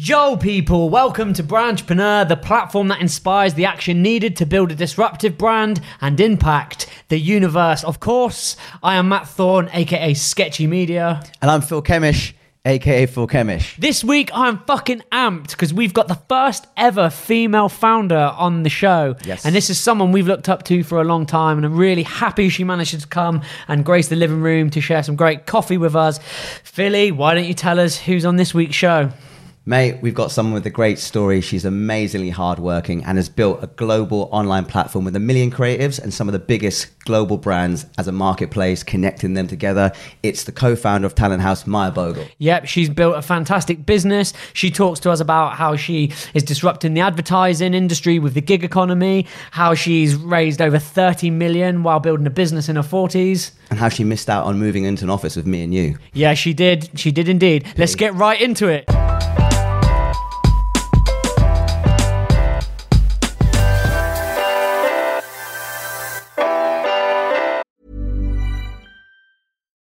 Yo, people, welcome to Brandtrepreneur, the platform that inspires the action needed to build a disruptive brand and impact the universe. Of course, I am Matt Thorne, aka Sketchy Media. And I'm Phil Kemish, aka Phil Kemish. This week, I'm fucking amped because we've got the first ever female founder on the show. Yes. And this is someone we've looked up to for a long time, and I'm really happy she managed to come and grace the living room to share some great coffee with us. Philly, why don't you tell us who's on this week's show? Mate, we've got someone with a great story. She's amazingly hardworking and has built a global online platform with a million creatives and some of the biggest global brands as a marketplace, connecting them together. It's the co founder of Talenthouse, Maya Bogle. Yep, she's built a fantastic business. She talks to us about how she is disrupting the advertising industry with the gig economy, how she's raised over 30 million while building a business in her 40s. And how she missed out on moving into an office with me and you. Yeah, she did. She did indeed. Let's get right into it.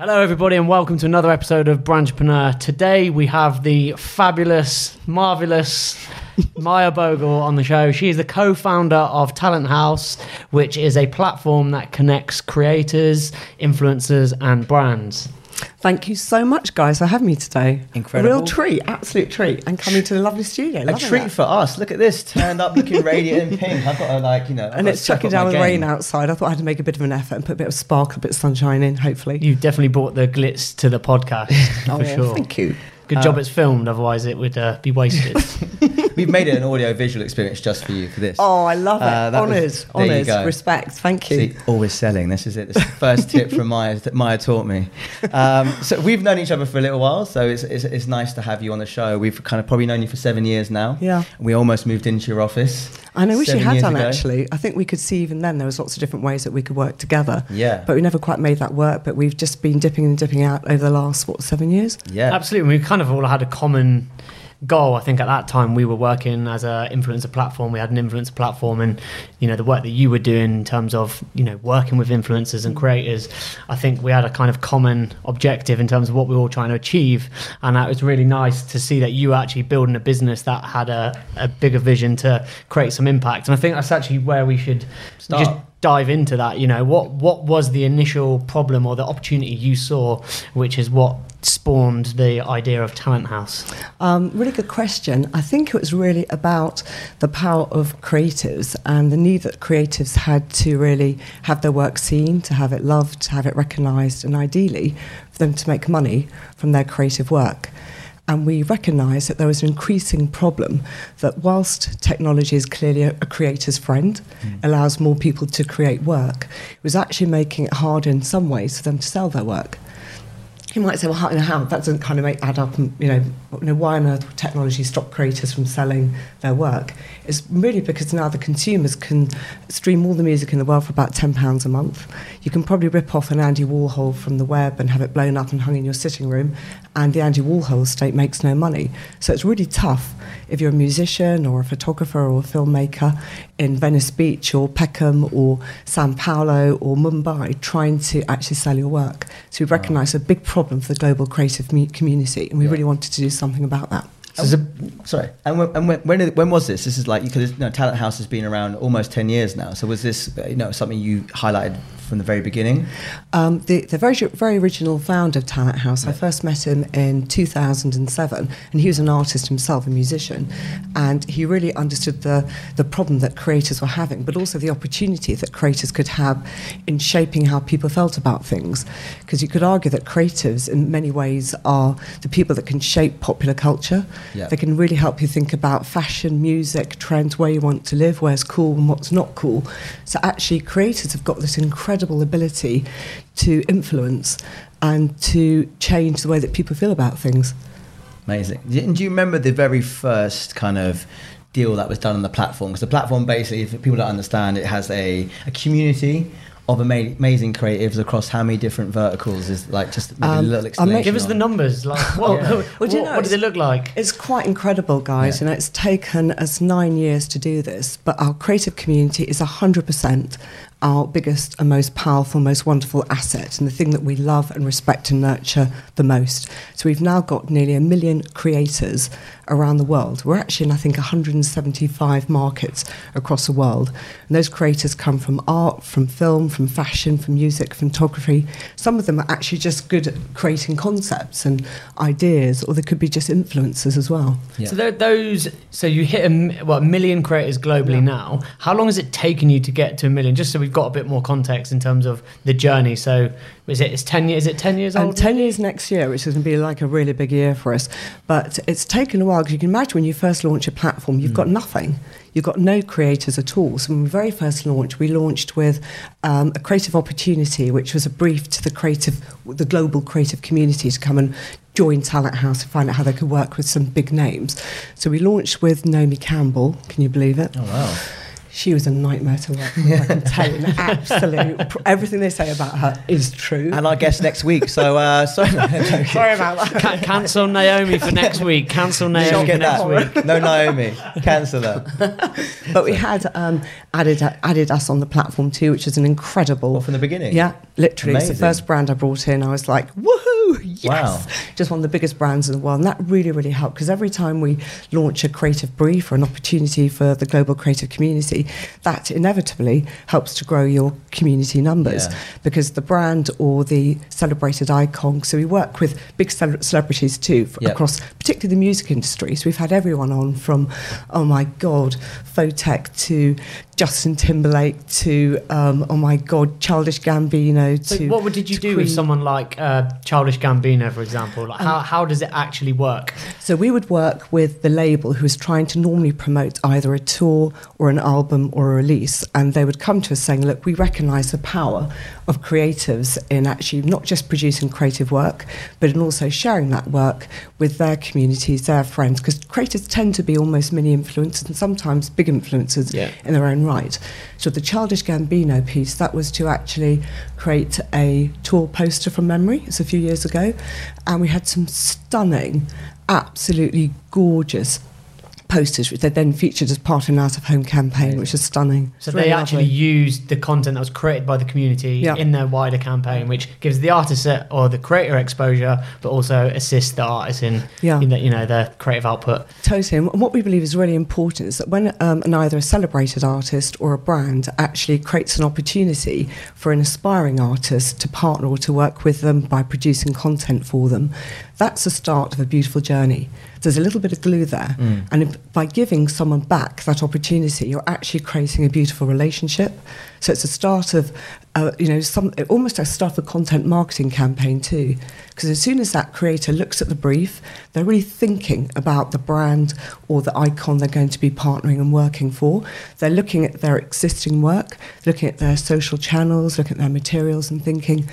Hello, everybody, and welcome to another episode of Brandtrepreneur. Today we have the fabulous, marvelous Maya Bogle on the show. She is the co founder of Talenthouse, which is a platform that connects creators, influencers, and brands. Thank you so much, guys, for having me today. Incredible. Real treat, absolute treat, and coming to the lovely studio. A treat it. for us. Look at this, turned up looking radiant and pink. I've got to, like, you know. I've And it's to chucking down my with rain outside. I thought I had to make a bit of an effort and put a bit of sparkle, a bit of sunshine in, hopefully. You've definitely brought the glitz to the podcast oh, for oh, sure. Thank you. Good job it's filmed, otherwise it would uh, be wasted. We've made it an audio visual experience just for you for this. Oh, I love it. Uh, Honours, there you honours, respect. Thank you. See, always selling. This is it. This is the first tip from Maya that Maya taught me. Um, so we've known each other for a little while, so it's, it's, it's nice to have you on the show. We've kind of probably known you for seven years now. Yeah. We almost moved into your office. I know, wish we seven had done ago. actually. I think we could see even then there was lots of different ways that we could work together. Yeah. But we never quite made that work. But we've just been dipping and dipping out over the last, what, seven years? Yeah. Absolutely. We kind of all had a common goal. I think at that time we were working as a influencer platform. We had an influencer platform, and you know the work that you were doing in terms of you know working with influencers and creators. I think we had a kind of common objective in terms of what we were all trying to achieve, and that was really nice to see that you were actually building a business that had a, a bigger vision to create some impact. And I think that's actually where we should Start. just dive into that. You know, what what was the initial problem or the opportunity you saw, which is what spawned the idea of Talenthouse? Um, really good question. I think it was really about the power of creatives and the need that creatives had to really have their work seen, to have it loved, to have it recognised, and ideally for them to make money from their creative work. And we recognised that there was an increasing problem that whilst technology is clearly a, a creator's friend, allows more people to create work, it was actually making it harder in some ways for them to sell their work you might say, well, how, how that doesn't kind of make add up. And, you know, you know, why on earth would technology stop creators from selling their work? It's really because now the consumers can stream all the music in the world for about ten pounds a month. You can probably rip off an Andy Warhol from the web and have it blown up and hung in your sitting room, and the Andy Warhol estate makes no money. So it's really tough if you're a musician or a photographer or a filmmaker in Venice Beach or Peckham or Sao Paulo or Mumbai trying to actually sell your work. So we recognise a big problem for the global creative community, and we Yeah. really wanted to do something about that. So a- sorry, and when, and when, when, when was this? This is like because you know, Talenthouse has been around almost ten years now. So was this you know something you highlighted from the very beginning? Um, the, the very, very original founder of Talenthouse, I first met him in 2007, and he was an artist himself, a musician, and he really understood the, the problem that creators were having, but also the opportunity that creators could have in shaping how people felt about things. Because you could argue that creatives, in many ways, are the people that can shape popular culture. Yeah. They can really help you think about fashion, music, trends, where you want to live, where's cool and what's not cool. So actually, creators have got this incredible ability to influence and to change the way that people feel about things. Amazing. And do you remember the very first kind of deal that was done on the platform? Because the platform basically, if people don't understand, it has a, a community of ama- amazing creatives across how many different verticals is like just maybe a Um, little I'll explanation. Give us the on it. numbers. Like, what, Yeah. what, Well, do you know, what does it look like? It's quite incredible, guys. Yeah. You know, it's taken us nine years to do this, but our creative community is 100% our biggest and most powerful, most wonderful asset, and the thing that we love and respect and nurture the most. So we've now got nearly a million creators around the world. We're actually in, I think, 175 markets across the world. And those creators come from art, from film, from fashion, from music, from photography. Some of them are actually just good at creating concepts and ideas, or they could be just influencers as well. Yeah. So those, so you hit a m- what a million creators globally Yeah. now. How long has it taken you to get to a million? Just so we've got a bit more context in terms of the journey. So is it? It's ten years. Is it ten years And old? 10 years next year, which is going to be like a really big year for us. But it's taken a while because you can imagine when you first launch a platform, you've got nothing. You've got no creators at all. So when we very first launched, we launched with um, a creative opportunity, which was a brief to the creative, the global creative community to come and join Talenthouse and find out how they could work with some big names. So we launched with Naomi Campbell. Can you believe it? Oh wow. She was a nightmare to work with. I can tell you, absolute. Everything they say about her is true. And our guest next week. So uh, sorry. no, Sorry about that. Ca- cancel Naomi for next week. Cancel Naomi for next that. week. No Naomi. Cancel her. But we had um, added added us on the platform too, which is an incredible. Well, from the beginning. Yeah, literally, it's the first brand I brought in. I was like, woohoo, yes! Wow. Just one of the biggest brands in the world, and that really, really helped because every time we launch a creative brief or an opportunity for the global creative community, that inevitably helps to grow your community numbers Yeah. because the brand or the celebrated icon. So we work with big cele- celebrities too f- Yep. across, particularly the music industry. So we've had everyone on from, oh my God, Photech to Justin Timberlake to, um, oh my God, Childish Gambino So to. what did you do with someone like uh, Childish Gambino, for example? Like Um, how, how does it actually work? So we would work with the label who is trying to normally promote either a tour or an album or a release, and they would come to us saying, "Look, we recognise the power of creatives in actually not just producing creative work, but in also sharing that work with their communities, their friends, because creators tend to be almost mini influencers and sometimes big influencers Yeah. in their own right." So the Childish Gambino piece that was to actually create a tour poster from memory. It's a few years ago, and we had some stunning absolutely gorgeous posters, which they then featured as part of an out of home campaign, which is stunning. So It's they really actually lovely. used the content that was created by the community Yeah. in their wider campaign, which gives the artist or the creator exposure, but also assists the artist in, Yeah. in the, you know their creative output. Totally. And what we believe is really important is that when um, an either a celebrated artist or a brand actually creates an opportunity for an aspiring artist to partner or to work with them by producing content for them, that's the start of a beautiful journey. There's a little bit of glue there. And if, by giving someone back that opportunity, you're actually creating a beautiful relationship. So it's a start of, uh, you know, some almost a start of a content marketing campaign too. Because as soon as that creator looks at the brief, they're really thinking about the brand or the icon they're going to be partnering and working for. They're looking at their existing work, looking at their social channels, looking at their materials, and thinking,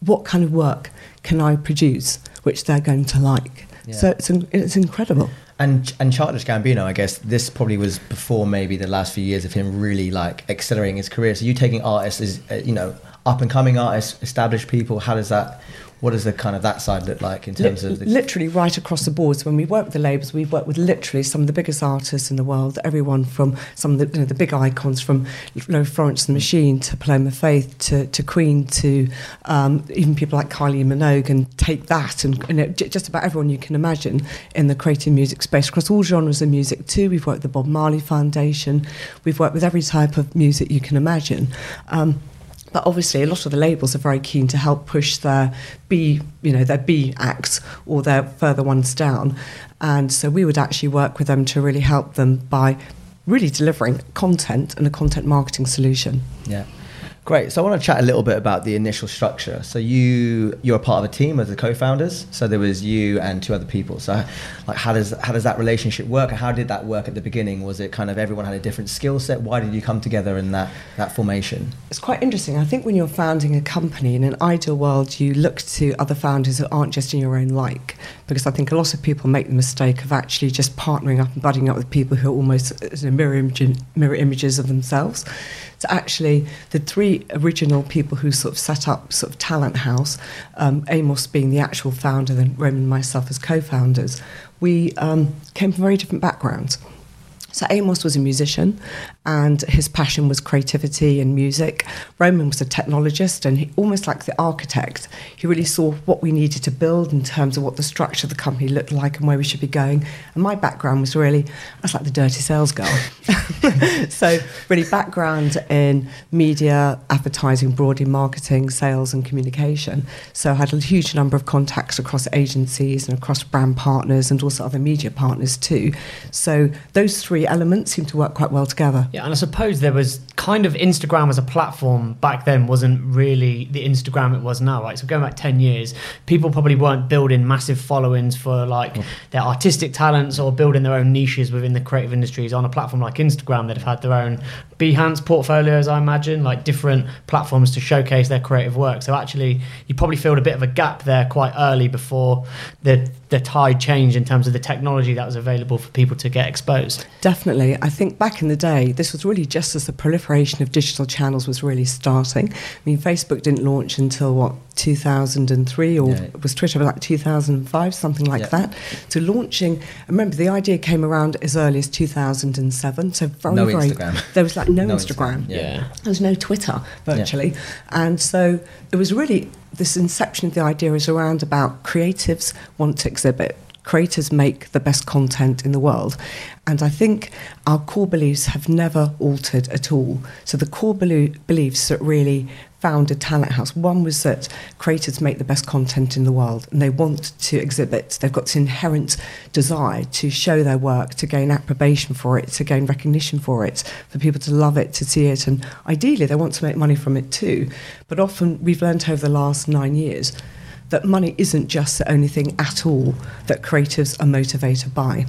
what kind of work can I produce which they're going to like? Yeah. So it's, it's incredible. And and Childish Gambino, I guess this probably was before maybe the last few years of him really like accelerating his career. So you taking artists as uh, you know up and coming artists, established people. How does that? What does the kind of that side look like in terms Li- of the, literally right across the board. So when we work with the labels, we've worked with literally some of the biggest artists in the world. Everyone from some of the, you know, the big icons, from know, Florence and the Machine to Paloma Faith to, to Queen to um, even people like Kylie Minogue, and take that and j- just about everyone you can imagine in the creative music space across all genres of music too. We've worked with the Bob Marley Foundation. We've worked with every type of music you can imagine. Um, But obviously, a lot of the labels are very keen to help push their B, you know, their B acts or their further ones down. And so we would actually work with them to really help them by really delivering content and a content marketing solution. Yeah. Great. So I want to chat a little bit about the initial structure. So you you're a part of a team as the co-founders. So there was you and two other people. So like how does how does that relationship work? How did that work at the beginning? Was it kind of everyone had a different skill set? Why did you come together in that that formation? It's quite interesting. I think when you're founding a company in an ideal world, you look to other founders who aren't just in your own like. Because I think a lot of people make the mistake of actually just partnering up and budding up with people who are almost uh, mirror, image, mirror images of themselves. So actually, the three original people who sort of set up sort of Talenthouse, um, Amos being the actual founder, then Roman and myself as co-founders, we um, came from very different backgrounds. So Amos was a musician, and his passion was creativity and music. Roman was a technologist, and he, almost like the architect, he really saw what we needed to build in terms of what the structure of the company looked like and where we should be going. And my background was really, I was like the dirty sales girl. so really background in media, advertising, broadly marketing, sales, and communication. So I had a huge number of contacts across agencies and across brand partners and also other media partners too. So those three elements seem to work quite well together. Yeah, and I suppose there was kind of Instagram as a platform back then wasn't really the Instagram it was now, right? So going back 10 years, people probably weren't building massive followings for like mm. their artistic talents or building their own niches within the creative industries on a platform like Instagram that have had their own Behance portfolios, I imagine, like different platforms to showcase their creative work. So actually, you probably filled a bit of a gap there quite early before the the tide changed in terms of the technology that was available for people to get exposed. Definitely, I think back in the day, this was really just as the proliferation of digital channels was really starting. I mean, Facebook didn't launch until what 2003 or yeah. was Twitter like 2005, something like yeah. that. So launching, remember the idea came around as early as 2007. So very, no very, Instagram. there was like no, no Instagram. Instagram. Yeah. There was no Twitter virtually. Yeah. And so it was really this inception of the idea is around about creatives want to exhibit creators make the best content in the world. And I think our core beliefs have never altered at all. So the core beliefs that really founded Talenthouse. One was that creators make the best content in the world and they want to exhibit. They've got this inherent desire to show their work, to gain approbation for it, to gain recognition for it, for people to love it, to see it. And ideally, they want to make money from it too. But often, we've learned over the last nine years that money isn't just the only thing at all that creatives are motivated by.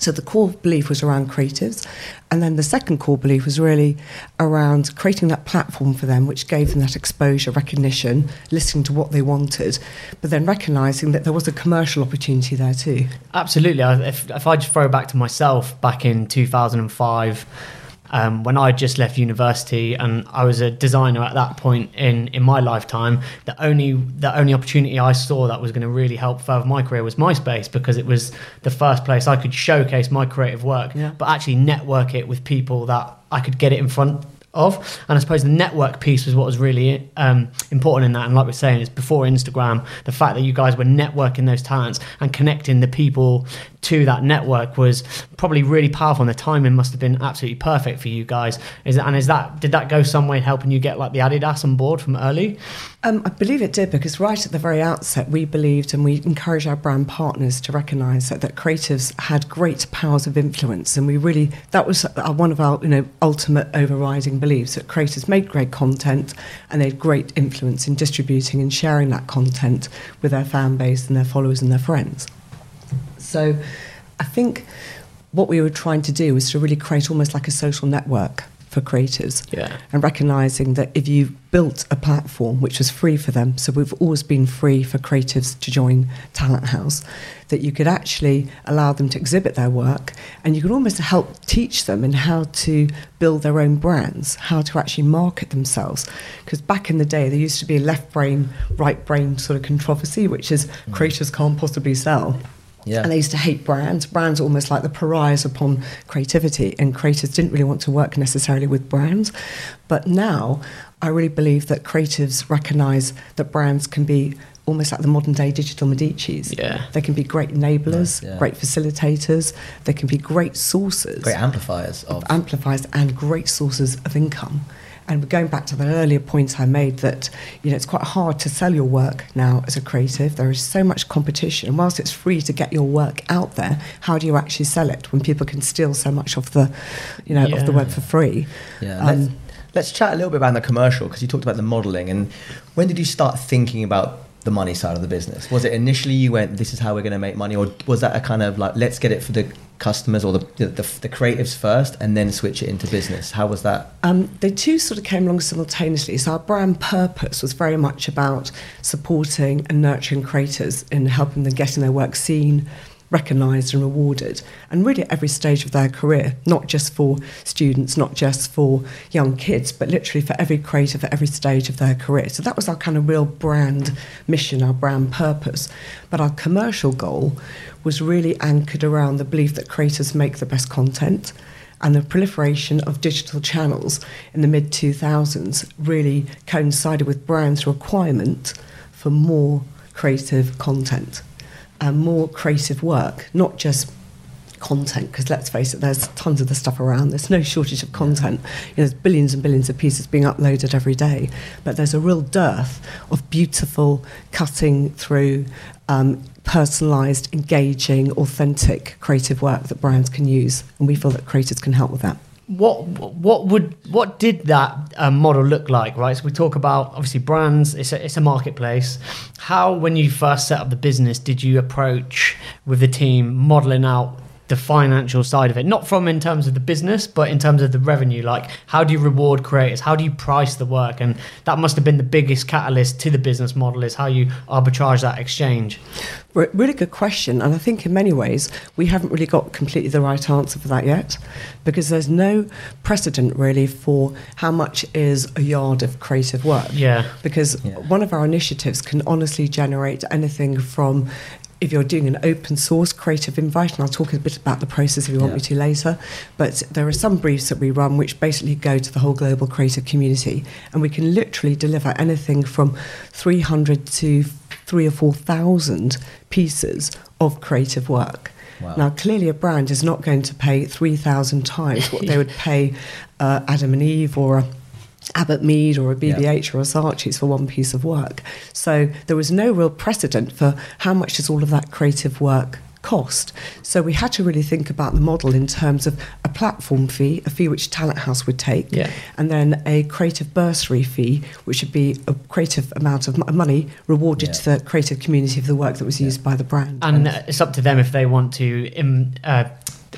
So the core belief was around creatives. And then the second core belief was really around creating that platform for them, which gave them that exposure, recognition, listening to what they wanted, but then recognizing that there was a commercial opportunity there too. Absolutely. If, if I just throw back to myself back in 2005, um, when I just left university and I was a designer at that point in, in my lifetime, the only the only opportunity I saw that was going to really help further my career was MySpace because it was the first place I could showcase my creative work, yeah. but actually network it with people that I could get it in front of. And I suppose the network piece was what was really um, important in that. And like we're saying, it's before Instagram, the fact that you guys were networking those talents and connecting the people to that network was probably really powerful. And the timing must have been absolutely perfect for you guys. Is that, and is that did that go some way in helping you get like the Adidas on board from early? Um, I believe it did because right at the very outset, we believed and we encouraged our brand partners to recognise that, that creatives had great powers of influence, and we really that was one of our you know ultimate overriding beliefs that creators made great content and they had great influence in distributing and sharing that content with their fan base and their followers and their friends. So, I think what we were trying to do was to really create almost like a social network for creators. Yeah. And recognizing that if you built a platform which was free for them, so we've always been free for creatives to join Talenthouse, that you could actually allow them to exhibit their work and you could almost help teach them in how to build their own brands, how to actually market themselves. Because back in the day, there used to be a left brain, right brain sort of controversy, which is mm. creators can't possibly sell. Yeah. And they used to hate brands. Brands are almost like the pariahs upon creativity, and creators didn't really want to work necessarily with brands. But now, I really believe that creatives recognize that brands can be almost like the modern day digital Medicis. Yeah. They can be great enablers, yeah. great facilitators, they can be great sources. Great amplifiers of. Amplifiers and great sources of income. And going back to the earlier point I made that you know it's quite hard to sell your work now as a creative. There is so much competition, and whilst it's free to get your work out there, how do you actually sell it when people can steal so much of the you know of the web for free? Yeah. Um, let's, let's chat a little bit about the commercial because you talked about the modeling and when did you start thinking about the money side of the business? Was it initially you went, this is how we're going to make money, or was that a kind of like, let's get it for the customers or the, the, the, creatives first and then switch it into business? How was that? Um, the two sort of came along simultaneously. So our brand purpose was very much about supporting and nurturing creators in helping them getting their work seen, recognised and rewarded, and really at every stage of their career, not just for students, not just for young kids, but literally for every creative at every stage of their career. So that was our kind of real brand mission, our brand purpose. But our commercial goal was really anchored around the belief that creators make the best content and the proliferation of digital channels in the mid 2000s really coincided with brands' requirement for more creative content and more creative work, not just content, because let's face it, there's tons of the stuff around. There's no shortage of content. You know, there's billions and billions of pieces being uploaded every day, but there's a real dearth of beautiful, cutting through, um, personalised, engaging, authentic creative work that brands can use, and we feel that creators can help with that. What what would what did that um, model look like right? So we talk about obviously brands. It's a, it's a marketplace. How when you first set up the business did you approach with the team modeling out the financial side of it. Not from in terms of the business but in terms of the revenue. Like how do you reward creators? How do you price the work? And that must have been the biggest catalyst to the business model is how you arbitrage that exchange. Really good question, and I think in many ways we haven't really got completely the right answer for that yet, because there's no precedent really for how much is a yard of creative work. yeah. Because Yeah. one of our initiatives can honestly generate anything from if you're doing an open source creative invite, and I'll talk a bit about the process if you want Yeah. me to later, but there are some briefs that we run which basically go to the whole global creative community, and we can literally deliver anything from 300 to three or 4,000 pieces of creative work. Wow. Now, clearly, a brand is not going to pay 3,000 times what they would pay uh, Adam and Eve or a Abbott Mead or a BBH or a Saatchi's for one piece of work. So there was no real precedent for how much does all of that creative work cost. So we had to really think about the model in terms of a platform fee, a fee which Talenthouse would take, Yeah. and then a creative bursary fee, which would be a creative amount of money rewarded Yeah. to the creative community of the work that was used by the brand. and uh, it's up to them if they want to im uh,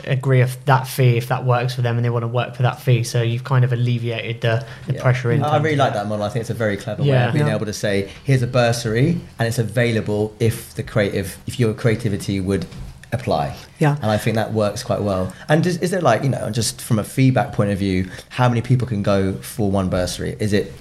agree of that fee if that works for them and they want to work for that fee so you've kind of alleviated the, the Yeah. pressure in I really like that. that model. I think it's a very clever way of being Yeah. able to say, here's a bursary and it's available if the creative, if your creativity would apply. Yeah. And I think that works quite well. And is, is there like, you know, just from a feedback point of view, how many people can go for one bursary? Is it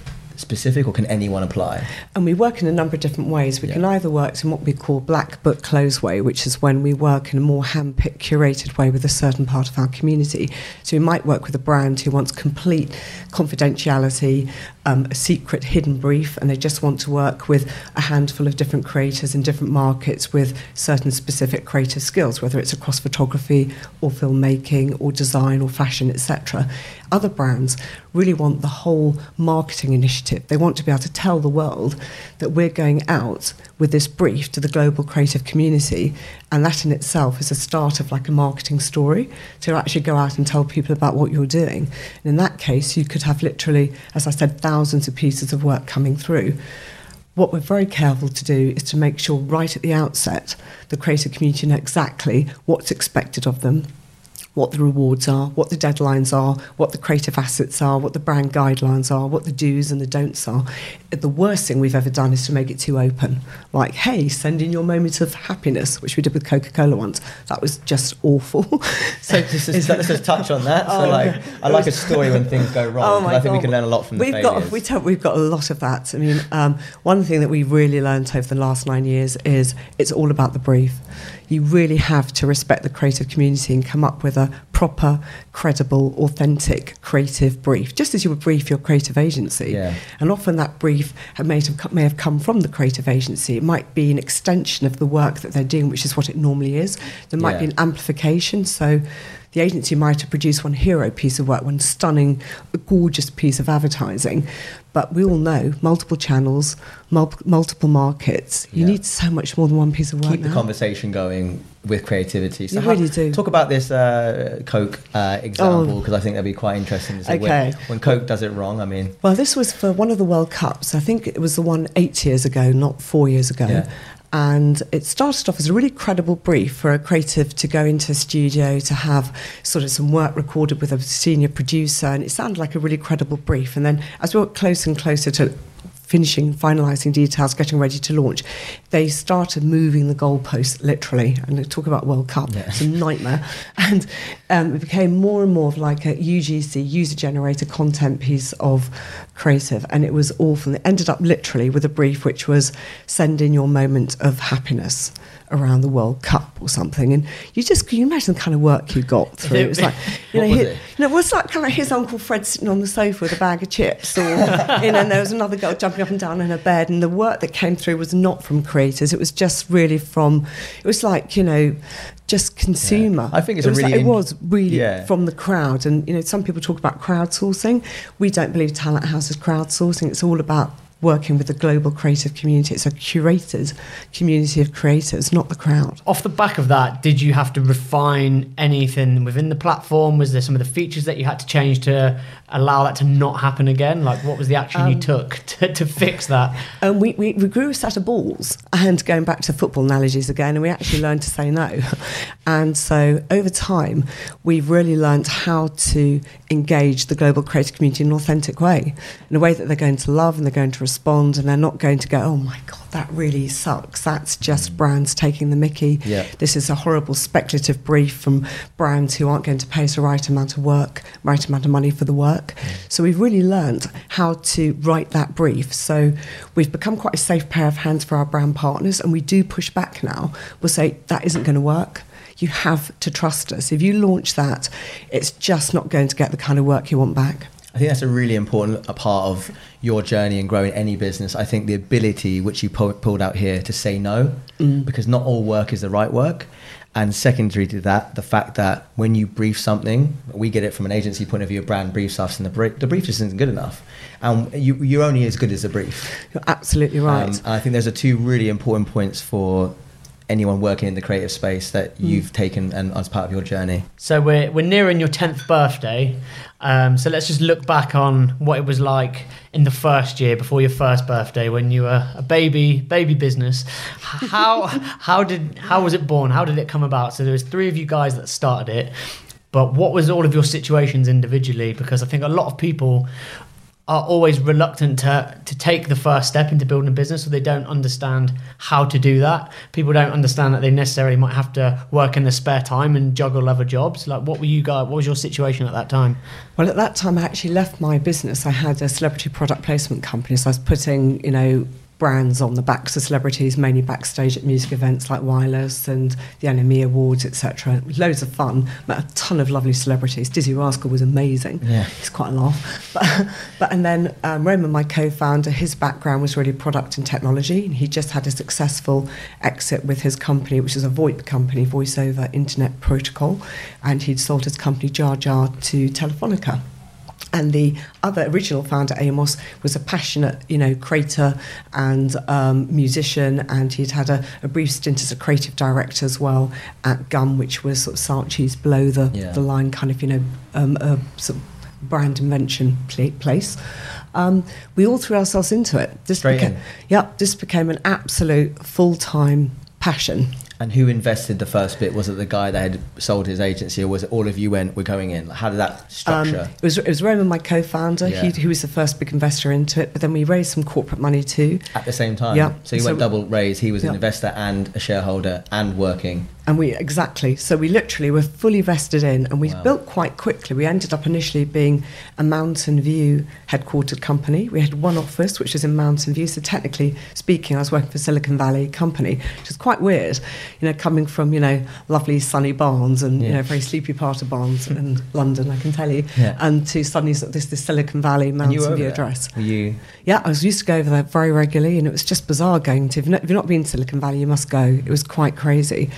specific or can anyone apply? And we work in a number of different ways. We Yeah. can either work in what we call black book close way, which is when we work in a more hand-picked, curated way with a certain part of our community. So we might work with a brand who wants complete confidentiality, um, a secret hidden brief, and they just want to work with a handful of different creators in different markets with certain specific creative skills, whether it's across photography or filmmaking or design or fashion, etc. Other brands really want the whole marketing initiative. They want to be able to tell the world that we're going out with this brief to the global creative community, and that in itself is a start of like a marketing story to actually go out and tell people about what you're doing. And in that case, you could have literally, as I said, thousands of pieces of work coming through. What we're very careful to do is to make sure right at the outset the creative community know exactly what's expected of them, what the rewards are, what the deadlines are, what the creative assets are, what the brand guidelines are, what the do's and the don'ts are. The worst thing we've ever done is to make it too open. Like, hey, send in your moment of happiness, which we did with Coca Cola once. That was just awful. so Let's just, let's just touch on that. So Oh, like. I like a story when things go wrong. Oh I think we can learn a lot from the we've got we we've got a lot of that. I mean, um, one thing that we've really learned over the last nine years is it's all about the brief. You really have to respect the creative community and come up with a proper, credible, authentic, creative brief, just as you would brief your creative agency. Yeah. And often that brief may have, may have come from the creative agency. It might be an extension of the work that they're doing, which is what it normally is. There might be an amplification. So the agency might have produced one hero piece of work, one stunning, gorgeous piece of advertising. But we all know multiple channels, mul- multiple markets. You Yeah. need so much more than one piece of work. keep the now. conversation going with creativity. You really do. Talk about this uh, Coke uh, example Oh. because I think that'd be quite interesting. To see when, Okay. when Coke does it wrong, I mean, Well, this was for one of the World Cups. I think it was the one eight years ago, not four years ago. Yeah. And it started off as a really credible brief for a creative to go into a studio to have sort of some work recorded with a senior producer. And it sounded like a really credible brief. And then as we got closer and closer to finishing, finalising details, getting ready to launch, they started moving the goalposts literally. And talk about World Cup, Yeah. it's a nightmare. And um, it became more and more of like a UGC, user generated content piece of creative. And it was awful. It ended up literally with a brief which was send in your moment of happiness around the World Cup or something. And you just, can you imagine the kind of work you got through? It was like, you know, was he- it? you know, was like kind of his Uncle Fred sitting on the sofa with a bag of chips, or you know, and there was another girl jumping up and down in her bed, and the work that came through was not from creators; it was just really from, it was like you know, just consumer. I think it's it a was really. Like, it was really Yeah. from the crowd, and you know, some people talk about crowdsourcing. We don't believe Talenthouse is crowdsourcing. It's all about working with the global creative community. It's a curated community of creators, not the crowd. Off the back of that, did you have to refine anything within the platform? Was there some of the features that you had to change to allow that to not happen again? Like, what was the action you took to, to fix that? Um, we, we, we grew a set of balls, and going back to football analogies again, and we actually learned to say no. And so over time, we've really learned how to engage the global creative community in an authentic way, in a way that they're going to love and they're going to respond, and they're not going to go, oh my God, that really sucks. That's just brands taking the mickey. Yeah. This is a horrible speculative brief from brands who aren't going to pay us the right amount of work, right amount of money for the work. So we've really learned how to write that brief. So we've become quite a safe pair of hands for our brand partners, and we do push back now. We'll say that isn't going to work. You have to trust us. If you launch that, it's just not going to get the kind of work you want back. I think that's a really important a part of your journey and growing any business. I think the ability, which you pu- pulled out here, to say no, mm. because not all work is the right work. And secondary to that, the fact that when you brief something, we get it from an agency point of view, a brand briefs us, and the brief, the brief just isn't good enough. And you, you're only as good as the brief. You're absolutely right. Um, I think those are two really important points for anyone working in the creative space that you've taken and as part of your journey. So we're we're nearing your tenth birthday. Um, so let's just look back on what it was like in the first year before your first birthday when you were a baby baby business. How how did how was it born? How did it come about? So there was three of you guys that started it. But what was all of your situations individually? Because I think a lot of people are always reluctant to to take the first step into building a business, or they don't understand how to do that. People don't understand that they necessarily might have to work in their spare time and juggle other jobs. Like, what were you guys? What was your situation at that time? Well, at that time, I actually left my business. I had a celebrity product placement company, so I was putting, you know, brands on the backs of celebrities, mainly backstage at music events like Wireless and the NME Awards, etc. Loads of fun. Met a ton of lovely celebrities. Dizzee Rascal was amazing. Yeah. He's quite a laugh. But, but and then um, Roman, my co-founder, his background was really product and technology. And he just had a successful exit with his company, which is a VoIP company, Voice over Internet Protocol, and he'd sold his company Jajah to Telefonica. And the other original founder, Amos, was a passionate, you know, creator and um, musician, and he'd had a, a brief stint as a creative director as well at Gum, which was sort of Saatchi's below the, Yeah. the line kind of, you know, um, a sort of brand invention place. Um, we all threw ourselves into it. This Straight became, in. Yep, this became an absolute full time passion. And who invested the first bit? Was it the guy that had sold his agency, or was it all of you went, we're going in? How did that Um, structure? it was it was Roman, my co-founder. Yeah. He, he was the first big investor into it. But then we raised some corporate money too. At the same time? yeah. So you So went double raise. He was an investor and a shareholder and working. And we exactly so we literally were fully vested in, and we Wow. built quite quickly. We ended up initially being a Mountain View headquartered company. We had one office, which was in Mountain View. So technically speaking, I was working for Silicon Valley company, which is quite weird you know, coming from, you know, lovely sunny Barnes and, you know, very sleepy part of Barnes in London, I can tell you, Yeah. and to suddenly sort of this, this Silicon Valley And Mountain View address. Were you? Yeah, I was used to go over there very regularly, and it was just bizarre going to. If you've not, if you've not been to Silicon Valley, you must go. It was quite crazy,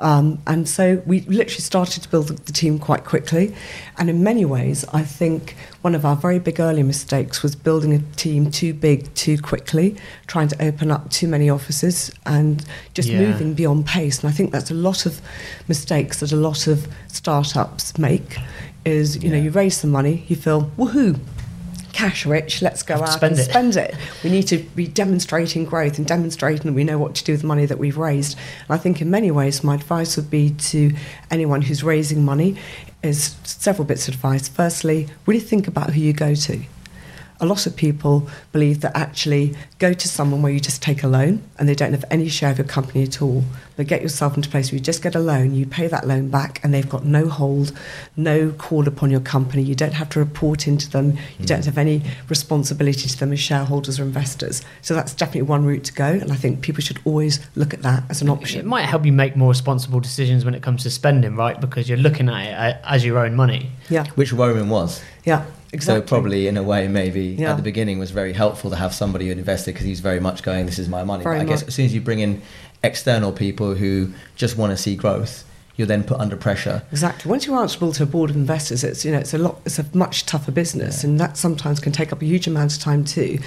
um, and so we literally started to build the team quite quickly. And in many ways, I think one of our very big early mistakes was building a team too big too quickly, trying to open up too many offices, and just Yeah. moving beyond pace. And I think that's a lot of mistakes that a lot of startups make. Is you know you raise some money, you feel woohoo cash rich, let's go out Spend and it. spend it. We need to be demonstrating growth and demonstrating that we know what to do with the money that we've raised. And I think in many ways, my advice would be to anyone who's raising money is several bits of advice. Firstly, really think about who you go to. A lot of people believe that actually go to someone where you just take a loan and they don't have any share of your company at all. But get yourself into a place where you just get a loan, you pay that loan back, and they've got no hold, no call upon your company. You don't have to report into them. You don't have any responsibility to them as shareholders or investors. So that's definitely one route to go. And I think people should always look at that as an option. It might help you make more responsible decisions when it comes to spending, right? Because you're looking at it uh, as your own money. Yeah, Which Roman was. yeah, exactly. So probably in a way, maybe Yeah. at the beginning was very helpful to have somebody who invested because he's very much going, "This is my money." I guess as soon as you bring in external people who just want to see growth, you're then put under pressure. Exactly. Once you're answerable to a board of investors, it's you know it's a lot. It's a much tougher business, and that sometimes can take up a huge amount of time too.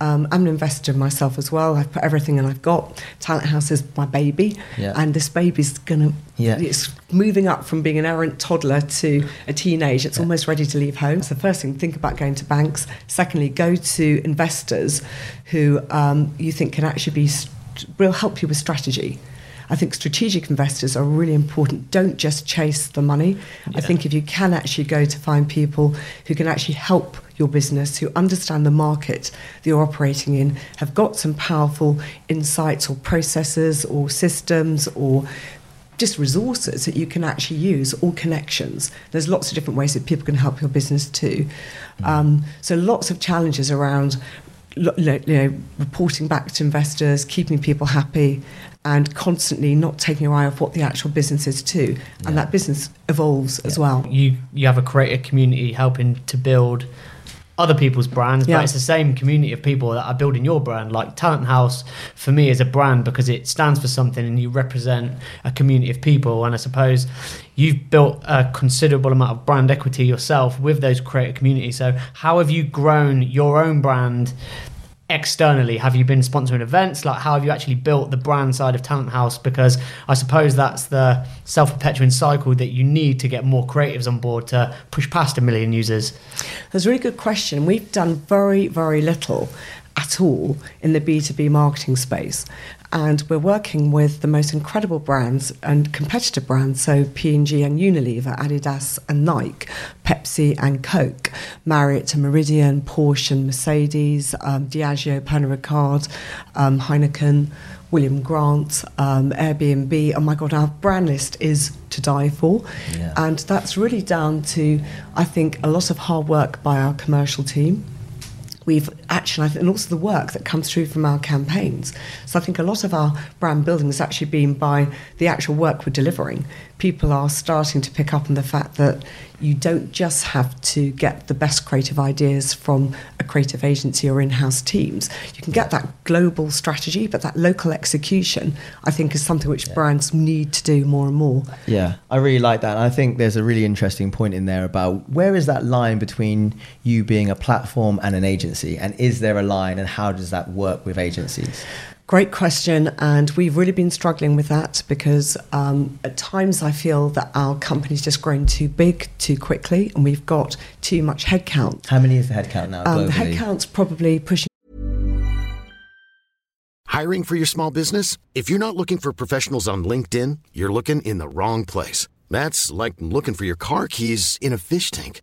Um, I'm an investor myself as well. I've put everything in I've got. Talenthouse is my baby, Yeah. and this baby's gonna. Yeah. It's moving up from being an errant toddler to a teenage. It's almost ready to leave home. So first thing, think about going to banks. Secondly, go to investors who um, you think can actually be will help you with strategy. I think strategic investors are really important. Don't just chase the money. I think if you can actually go to find people who can actually help your business, who understand the market that you're operating in, have got some powerful insights or processes or systems or just resources that you can actually use or connections. There's lots of different ways that people can help your business too. Um, so lots of challenges around lo- you know, you know, reporting back to investors, keeping people happy, and constantly not taking your eye off what the actual business is too. And that business evolves as well. You you have a creator community helping to build other people's brands, Yeah. but it's the same community of people that are building your brand. Like Talenthouse for me is a brand because it stands for something and you represent a community of people. And I suppose you've built a considerable amount of brand equity yourself with those creator communities. So how have you grown your own brand? Externally have you been sponsoring events like how have you actually built the brand side of Talenthouse because i suppose that's the self-perpetuating cycle that you need to get more creatives on board to push past a million users That's a really good question. We've done very, very little at all in the B2B marketing space. And we're working with the most incredible brands and competitor brands, so P&G and Unilever, Adidas and Nike, Pepsi and Coke, Marriott and Meridian, Porsche and Mercedes, um, Diageo, Pernod Ricard, um, Heineken, William Grant, um, Airbnb. Oh my God, our brand list is to die for. Yeah. And that's really down to, I think, a lot of hard work by our commercial team. We've actually, and also the work that comes through from our campaigns. So I think a lot of our brand building has actually been by the actual work we're delivering. People are starting to pick up on the fact that you don't just have to get the best creative ideas from a creative agency or in house teams. You can get that global strategy, but that local execution, I think, is something which brands need to do more and more. Yeah, I really like that. And I think there's a really interesting point in there about where is that line between you being a platform and an agency? And is there a line and how does that work with agencies? Great question, and we've really been struggling with that because um, at times I feel that our company's just grown too big too quickly, and we've got too much headcount. How many is the headcount now Um, the headcount's probably pushing. Hiring for your small business? If you're not looking for professionals on LinkedIn, you're looking in the wrong place. That's like looking for your car keys in a fish tank.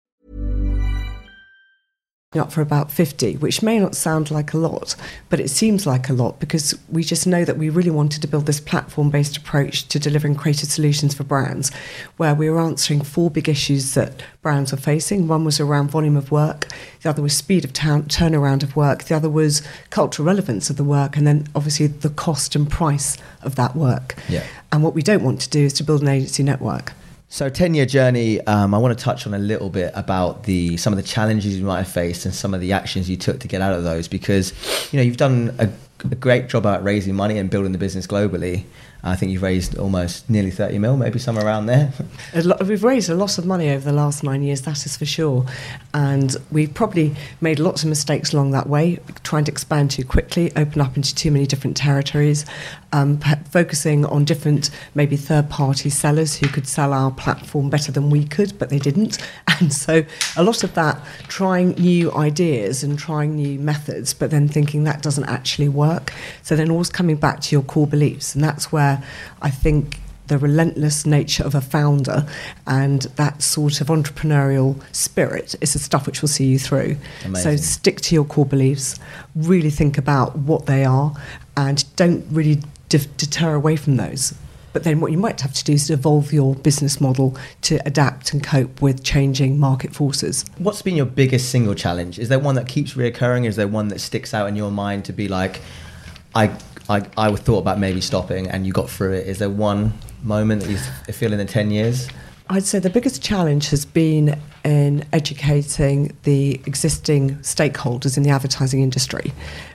Up for about 50, which may not sound like a lot, but it seems like a lot because we just know that we really wanted to build this platform based approach to delivering creative solutions for brands, where we were answering four big issues that brands were facing. One was around volume of work, the other was speed of turnaround of work, the other was cultural relevance of the work, and then obviously the cost and price of that work. Yeah. And what we don't want to do is to build an agency network. So, ten year journey. Um, I want to touch on a little bit about the some of the challenges you might have faced and some of the actions you took to get out of those. Because you know you've done a, a great job at raising money and building the business globally. I think you've raised almost nearly thirty mil, maybe somewhere around there. Lot, we've raised a lot of money over the last nine years, that is for sure. And we've probably made lots of mistakes along that way, trying to expand too quickly, open up into too many different territories, um, p- focusing on different, maybe third party sellers who could sell our platform better than we could, but they didn't. And so a lot of that, trying new ideas and trying new methods, but then thinking that doesn't actually work. So then always coming back to your core beliefs. And that's where I think the relentless nature of a founder and that sort of entrepreneurial spirit is the stuff which will see you through. Amazing. So stick to your core beliefs, really think about what they are, and don't really deter away from those. But then what you might have to do is evolve your business model to adapt and cope with changing market forces. What's been your biggest single challenge? Is there one that keeps reoccurring? Is there one that sticks out in your mind to be like, I, I, I thought about maybe stopping and you got through it? Is there one moment that you feel in the 10 years? I'd say the biggest challenge has been in educating the existing stakeholders in the advertising industry.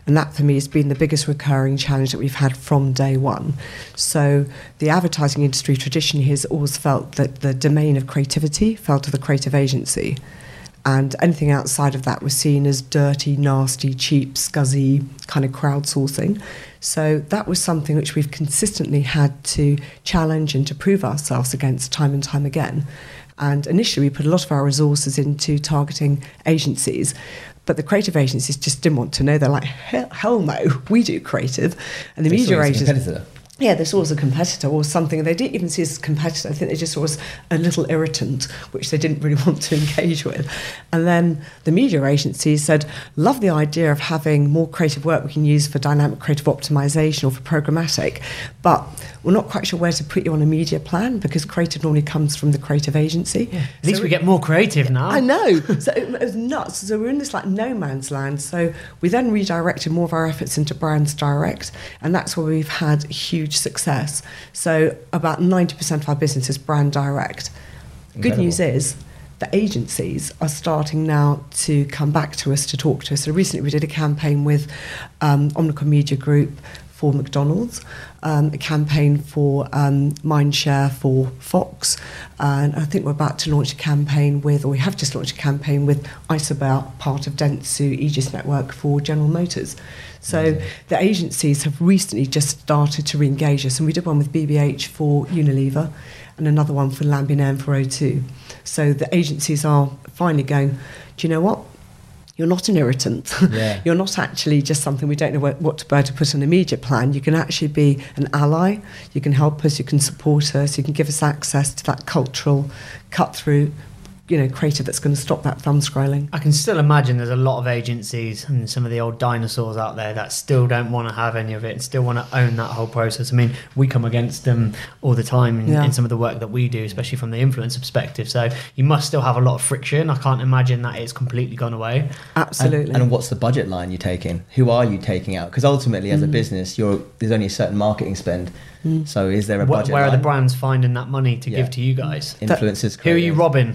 And that for me has been the biggest recurring challenge that we've had from day one. So, the advertising industry traditionally has always felt that the domain of creativity fell to the creative agency. And anything outside of that was seen as dirty, nasty, cheap, scuzzy kind of crowdsourcing. So that was something which we've consistently had to challenge and to prove ourselves against time and time again. And initially, we put a lot of our resources into targeting agencies. But the creative agencies just didn't want to know. They're like, hell, hell no, we do creative. And the They media you as a agencies. Yeah, they saw us as a competitor or something. They didn't even see us as a competitor. I think they just saw us a little irritant, which they didn't really want to engage with. And then the media agencies said, love the idea of having more creative work we can use for dynamic creative optimization or for programmatic, but we're not quite sure where to put you on a media plan because creative normally comes from the creative agency. At least we get more creative now. I know. So it was nuts. So we're in this like no man's land. So we then redirected more of our efforts into brands direct, and that's where we've had huge success. So about 90% of our business is brand direct. Good news is the agencies are starting now to come back to us to talk to us. So recently we did a campaign with um, Omnicom Media Group for McDonald's, um, a campaign for um, Mindshare for Fox, and I think we're about to launch a campaign with, or we have just launched a campaign with Isobar, part of Dentsu Aegis Network for General Motors. So the agencies have recently just started to re-engage us, and we did one with BBH for Unilever, and another one for Lambie-Nairn for O2. So the agencies are finally going, do you know what? You're not an irritant. Yeah. You're not actually just something we don't know what, what to, where to put an immediate plan. You can actually be an ally. You can help us. You can support us. You can give us access to that cultural cut through you know creative that's going to stop that thumb scrolling. I can still imagine there's a lot of agencies and some of the old dinosaurs out there that still don't want to have any of it and still want to own that whole process. I mean, we come against them all the time in, Yeah. in some of the work that we do, especially from the influencer perspective. So you must still have a lot of friction. I can't imagine that it's completely gone away. Absolutely. And, what's the budget line you're taking? Who are you taking out? Because ultimately, Mm. as a business, you're there's only a certain marketing spend. So is there a budget? Where are the brands finding that money to Yeah. give to you guys? influencers? Who are you robbing?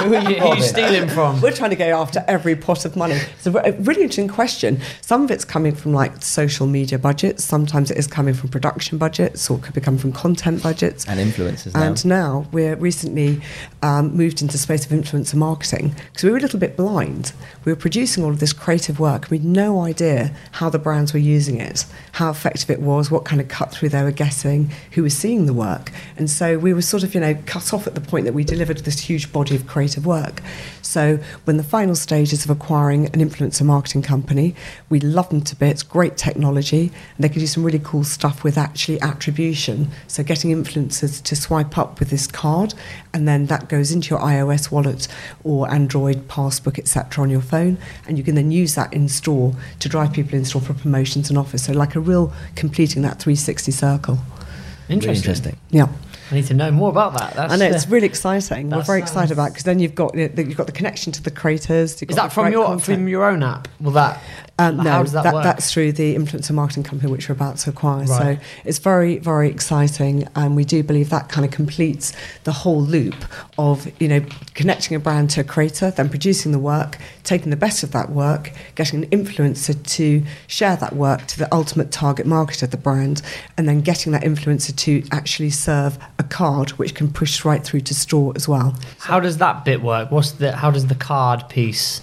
Who are Who you are you stealing from? We're trying to go after every pot of money. It's a really interesting question. Some of it's coming from like social media budgets. Sometimes it is coming from production budgets, or it could be coming from content budgets. And influencers now. And now we're recently um, moved into the space of influencer marketing because we were a little bit blind. We were producing all of this creative work. We had no idea how the brands were using it, how effective it was, what kind of cut through they were getting, who was seeing the work. And so we were sort of, you know, cut off at the point that we delivered this huge body of creative work. So when the final stages of acquiring an influencer marketing company, we love them to bits, great technology, and they can do some really cool stuff with actually attribution. So getting influencers to swipe up with this card, and then that goes into your iOS wallet or Android passbook, etc., on your phone, and you can then use that in store to drive people in store for promotions and offers. So like a real completing that 360 circle. Really Interesting. interesting. Yeah. I need to know more about that. That's, I know it's really exciting. We're that very excited about because then you've got you know, you've got the connection to the creators. Is that from your content. from your own app? Will that? Um, how no, does that, work? that's through the influencer marketing company which we're about to acquire. Right. So it's very, very exciting, and we do believe that kind of completes the whole loop of you know connecting a brand to a creator, then producing the work, taking the best of that work, getting an influencer to share that work to the ultimate target market of the brand, and then getting that influencer to actually serve a card which can push right through to store as well. How does that bit work? What's the how does the card piece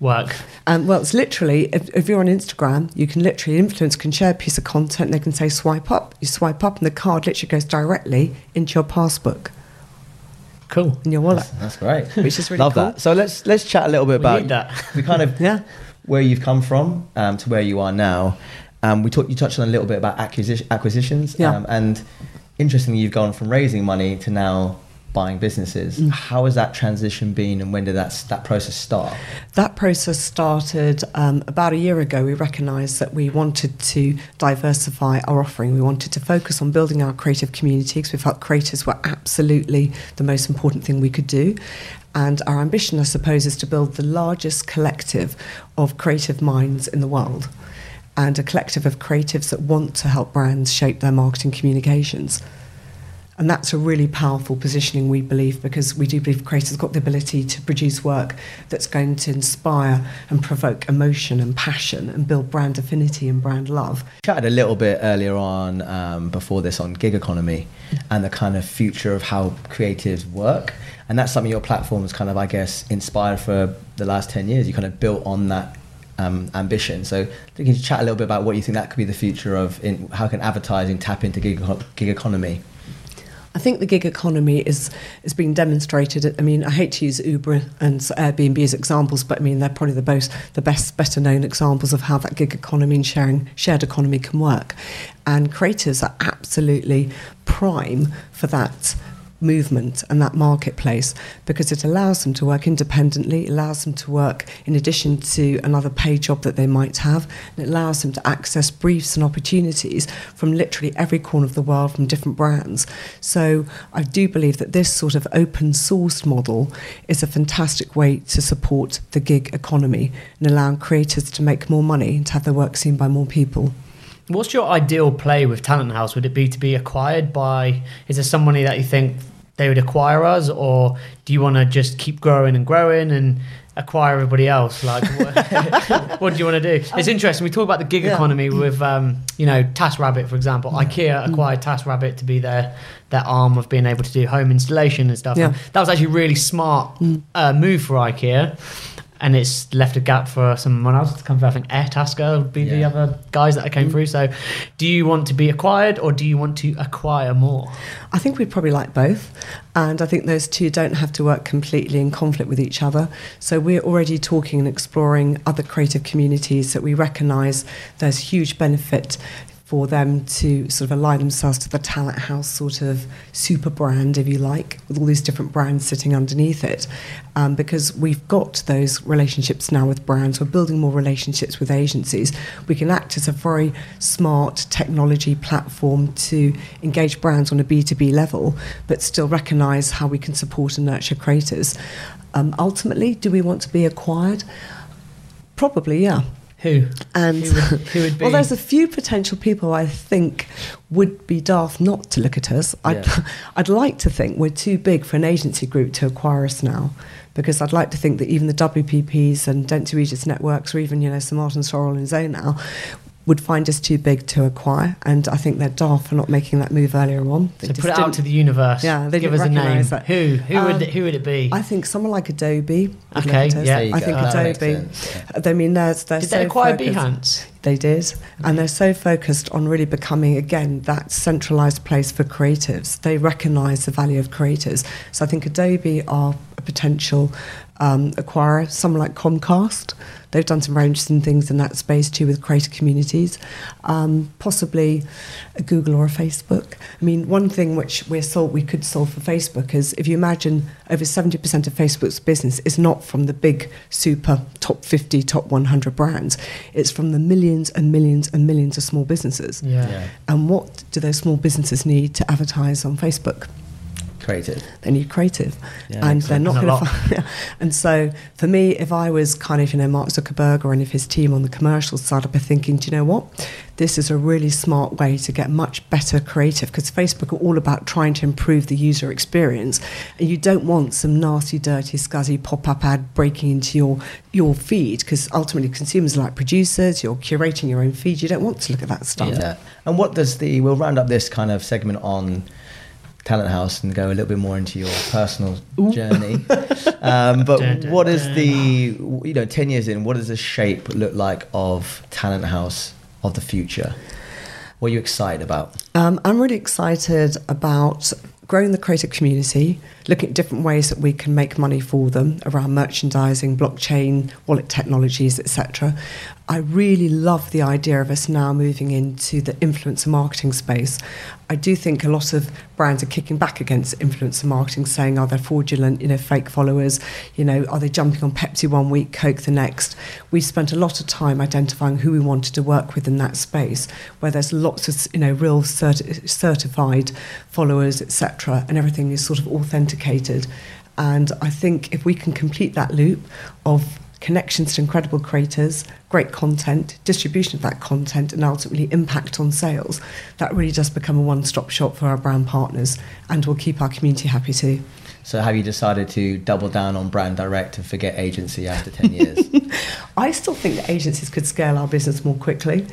work? Um, well, it's literally, if, if you're on Instagram, you can literally, influence can share a piece of content, they can say swipe up. You swipe up, and the card literally goes directly into your passbook Cool. in your wallet. That's great. Which is really Love cool. that. So let's let's chat a little bit We about need that. we kind of Yeah. where you've come from um, to where you are now. Um, we talked you touched on a little bit about acquisition, acquisitions. Yeah. Um, and interestingly, you've gone from raising money to now buying businesses. Mm. How has that transition been, and when did that that process start? That process started um, about a year ago. We recognised that we wanted to diversify our offering. We wanted to focus on building our creative community because we felt creators were absolutely the most important thing we could do. And our ambition, I suppose, is to build the largest collective of creative minds in the world and a collective of creatives that want to help brands shape their marketing communications. And that's a really powerful positioning, we believe, because we do believe creators have got the ability to produce work that's going to inspire and provoke emotion and passion and build brand affinity and brand love. chatted a little bit earlier on um, before this on gig economy and the kind of future of how creatives work and that's something your platform has kind of i guess inspired for the last 10 years you kind of built on that um, ambition so can you chat a little bit about what you think that could be the future of in, how can advertising tap into gig, gig economy I think the gig economy is is being demonstrated. I mean, I hate to use Uber and Airbnb as examples, but I mean they're probably the most the best, better known examples of how that gig economy and sharing shared economy can work. And creators are absolutely prime for that movement and that marketplace because it allows them to work independently, allows them to work in addition to another paid job that they might have, and it allows them to access briefs and opportunities from literally every corner of the world from different brands. So I do believe that this sort of open source model is a fantastic way to support the gig economy and allowing creators to make more money and to have their work seen by more people. What's your ideal play with Talenthouse? Would it be to be acquired by? Is there somebody that you think they would acquire us, or do you want to just keep growing and growing and acquire everybody else? Like, what, what do you want to do? It's interesting. We talk about the gig Yeah. economy with, um, you know, TaskRabbit, for example. IKEA acquired TaskRabbit to be their their arm of being able to do home installation and stuff. Yeah. And that was actually a really smart uh, move for IKEA. And it's left a gap for someone else to come through. I think Airtasker would be the other guys that came mm. through. So, do you want to be acquired or do you want to acquire more? I think we'd probably like both. And I think those two don't have to work completely in conflict with each other. So we're already talking and exploring other creative communities that we recognise there's huge benefit for them to sort of align themselves to the Talenthouse sort of super brand, if you like, with all these different brands sitting underneath it. Um, because we've got those relationships now with brands, we're building more relationships with agencies. We can act as a very smart technology platform to engage brands on a B2B level, but still recognize how we can support and nurture creators. Um, ultimately, do we want to be acquired? Probably, yeah. Who? And Who would- who would well, there's a few potential people I think would be daft not to look at us. I'd, Yeah. I'd like to think we're too big for an agency group to acquire us now, because I'd like to think that even the WPPs and Dentsu Aegis networks, or even you know Sir Martin, Sorrell, and Zone now, would find us too big to acquire. And I think they're daft for not making that move earlier on. They So put it out to the universe. Yeah, they give us a name. recognise that. Who? Who would? Um, Who would it be? I think someone like Adobe. Okay, yeah. There you I go. think That Adobe. sense, I mean, they're, they're Did so they acquire focused. Behance? They did, and they're so focused on really becoming again that centralized place for creatives. They recognise the value of creators. So I think Adobe are a potential um, acquirer. Someone like Comcast, they've done some very interesting things in that space too with creator communities. Um, possibly a Google or a Facebook. I mean, one thing which we thought we could solve for Facebook is if you imagine over 70% of Facebook's business is not from the big super top 50, top 100 brands. It's from the millions and millions and millions of small businesses. Yeah. Yeah. And what do those small businesses need to advertise on Facebook? Creative. They need creative, Yeah, and they're not going to. a lot. Find, and so, for me, if I was kind of you know Mark Zuckerberg or any of his team on the commercial side, I'd be thinking, do you know what? This is a really smart way to get much better creative because Facebook are all about trying to improve the user experience, and you don't want some nasty, dirty, scuzzy pop-up ad breaking into your your feed because ultimately consumers are like producers. You're curating your own feed. You don't want to look at that stuff. Yeah. And what does the? We'll round up this kind of segment on Talenthouse and go a little bit more into your personal journey. um, but Dun, dun, what is dun. the? You know, ten years in, what does the shape look like of Talenthouse of the future? What are you excited about? Um, I'm really excited about growing the creative community, looking at different ways that we can make money for them around merchandising, blockchain, wallet technologies, etc. I really love the idea of us now moving into the influencer marketing space. I do think a lot of brands are kicking back against influencer marketing, saying, oh, are they fraudulent, you know, fake followers? You know, are they jumping on Pepsi one week, Coke the next? We spent a lot of time identifying who we wanted to work with in that space, where there's lots of, you know, real certi- certified followers, etc., and everything is sort of authenticated. And I think if we can complete that loop of connections to incredible creators, great content, distribution of that content, and ultimately impact on sales, that really does become a one stop shop for our brand partners and will keep our community happy too. So, have you decided to double down on brand direct and forget agency after ten years? I still think that agencies could scale our business more quickly.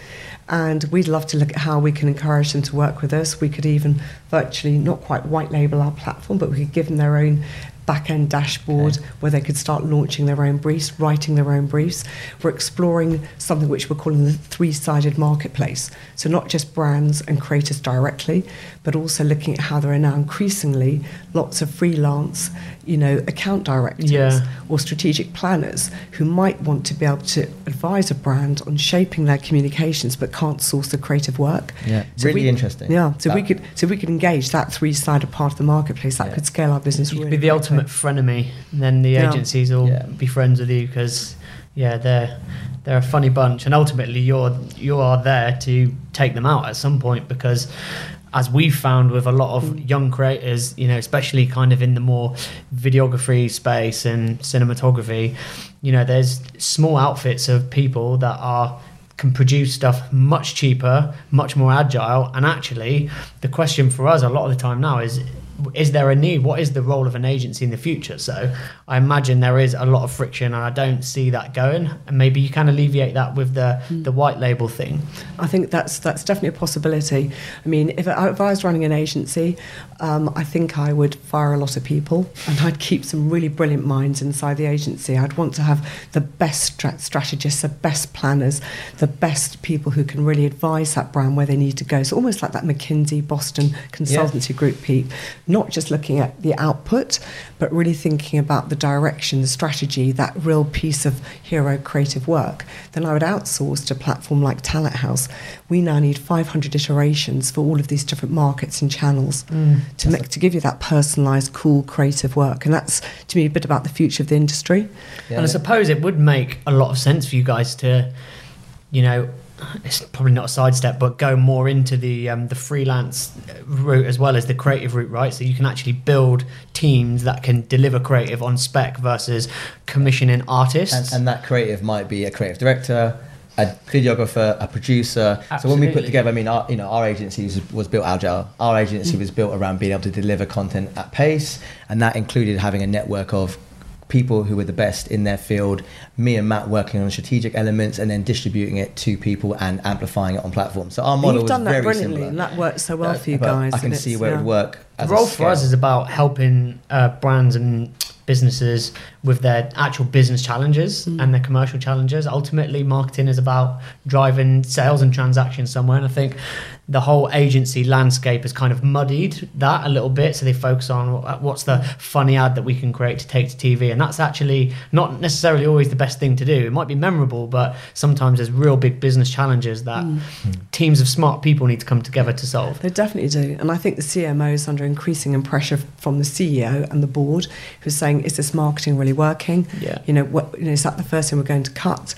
And we'd love to look at how we can encourage them to work with us. We could even virtually not quite white label our platform, but we could give them their own back end dashboard Okay. where they could start launching their own briefs, writing their own briefs. We're exploring something which we're calling the three sided marketplace. So, not just brands and creators directly, but also looking at how there are now increasingly lots of freelance, you know, account directors Yeah. or strategic planners who might want to be able to advise a brand on shaping their communications but can't source the creative work. Yeah, So really we- interesting. Yeah, so we could so we could engage that three-sided part of the marketplace that Yeah. could scale our business. You could really be the quickly. ultimate frenemy, and then the Yeah. agencies will Yeah. be friends with you because, yeah, they're they're a funny bunch, and ultimately you're you are there to take them out at some point because. As we've found with a lot of mm. young creators, you know, especially kind of in the more videography space and cinematography, you know, there's small outfits of people that are can produce stuff much cheaper, much more agile. And actually, the question for us a lot of the time now is is there a need? What is the role of an agency in the future? So I imagine there is a lot of friction, and I don't see that going. And maybe you can alleviate that with the the white label thing. I think that's that's definitely a possibility. I mean, if, I- if I was running an agency, um, I think I would fire a lot of people, and I'd keep some really brilliant minds inside the agency. I'd want to have the best stra- strategists, the best planners, the best people who can really advise that brand where they need to go. So almost like that McKinsey Boston consultancy group, Pete. Not just looking at the output, but really thinking about the direction, the strategy, that real piece of hero creative work, then I would outsource to a platform like Talenthouse. We now need 500 iterations for all of these different markets and channels mm, to make to give you that personalized, cool, creative work. And that's to me a bit about the future of the industry. Yeah. And I suppose it would make a lot of sense for you guys to, you know, it's probably not a sidestep, but go more into the um, the freelance route as well as the creative route, right? So you can actually build teams that can deliver creative on spec versus commissioning artists. and, and that creative might be a creative director, a videographer, a producer. So when we put together, I mean, our, you know, our agency was, was built agile. Our agency was built around being able to deliver content at pace, and that included having a network of people who were the best in their field. Me and Matt working on strategic elements, and then distributing it to people and amplifying it on platforms. So our model You've was done that very brilliantly, similar. and that worked so well Uh, for you guys. I can see it's- where it would work. As the a role for us is about helping uh, brands and businesses with their actual business challenges Mm. and their commercial challenges. Ultimately, marketing is about driving sales and transactions somewhere. And I think the whole agency landscape has kind of muddied that a little bit. So they focus on what's the funny ad that we can create to take to TV. And that's actually not necessarily always the best thing to do. It might be memorable, but sometimes there's real big business challenges that Mm. teams of smart people need to come together to solve. They definitely do. And I think the CMO is under increasing pressure from the CEO and the board who's saying, is this marketing really working? Yeah. You know, what, you know, is that the first thing we're going to cut?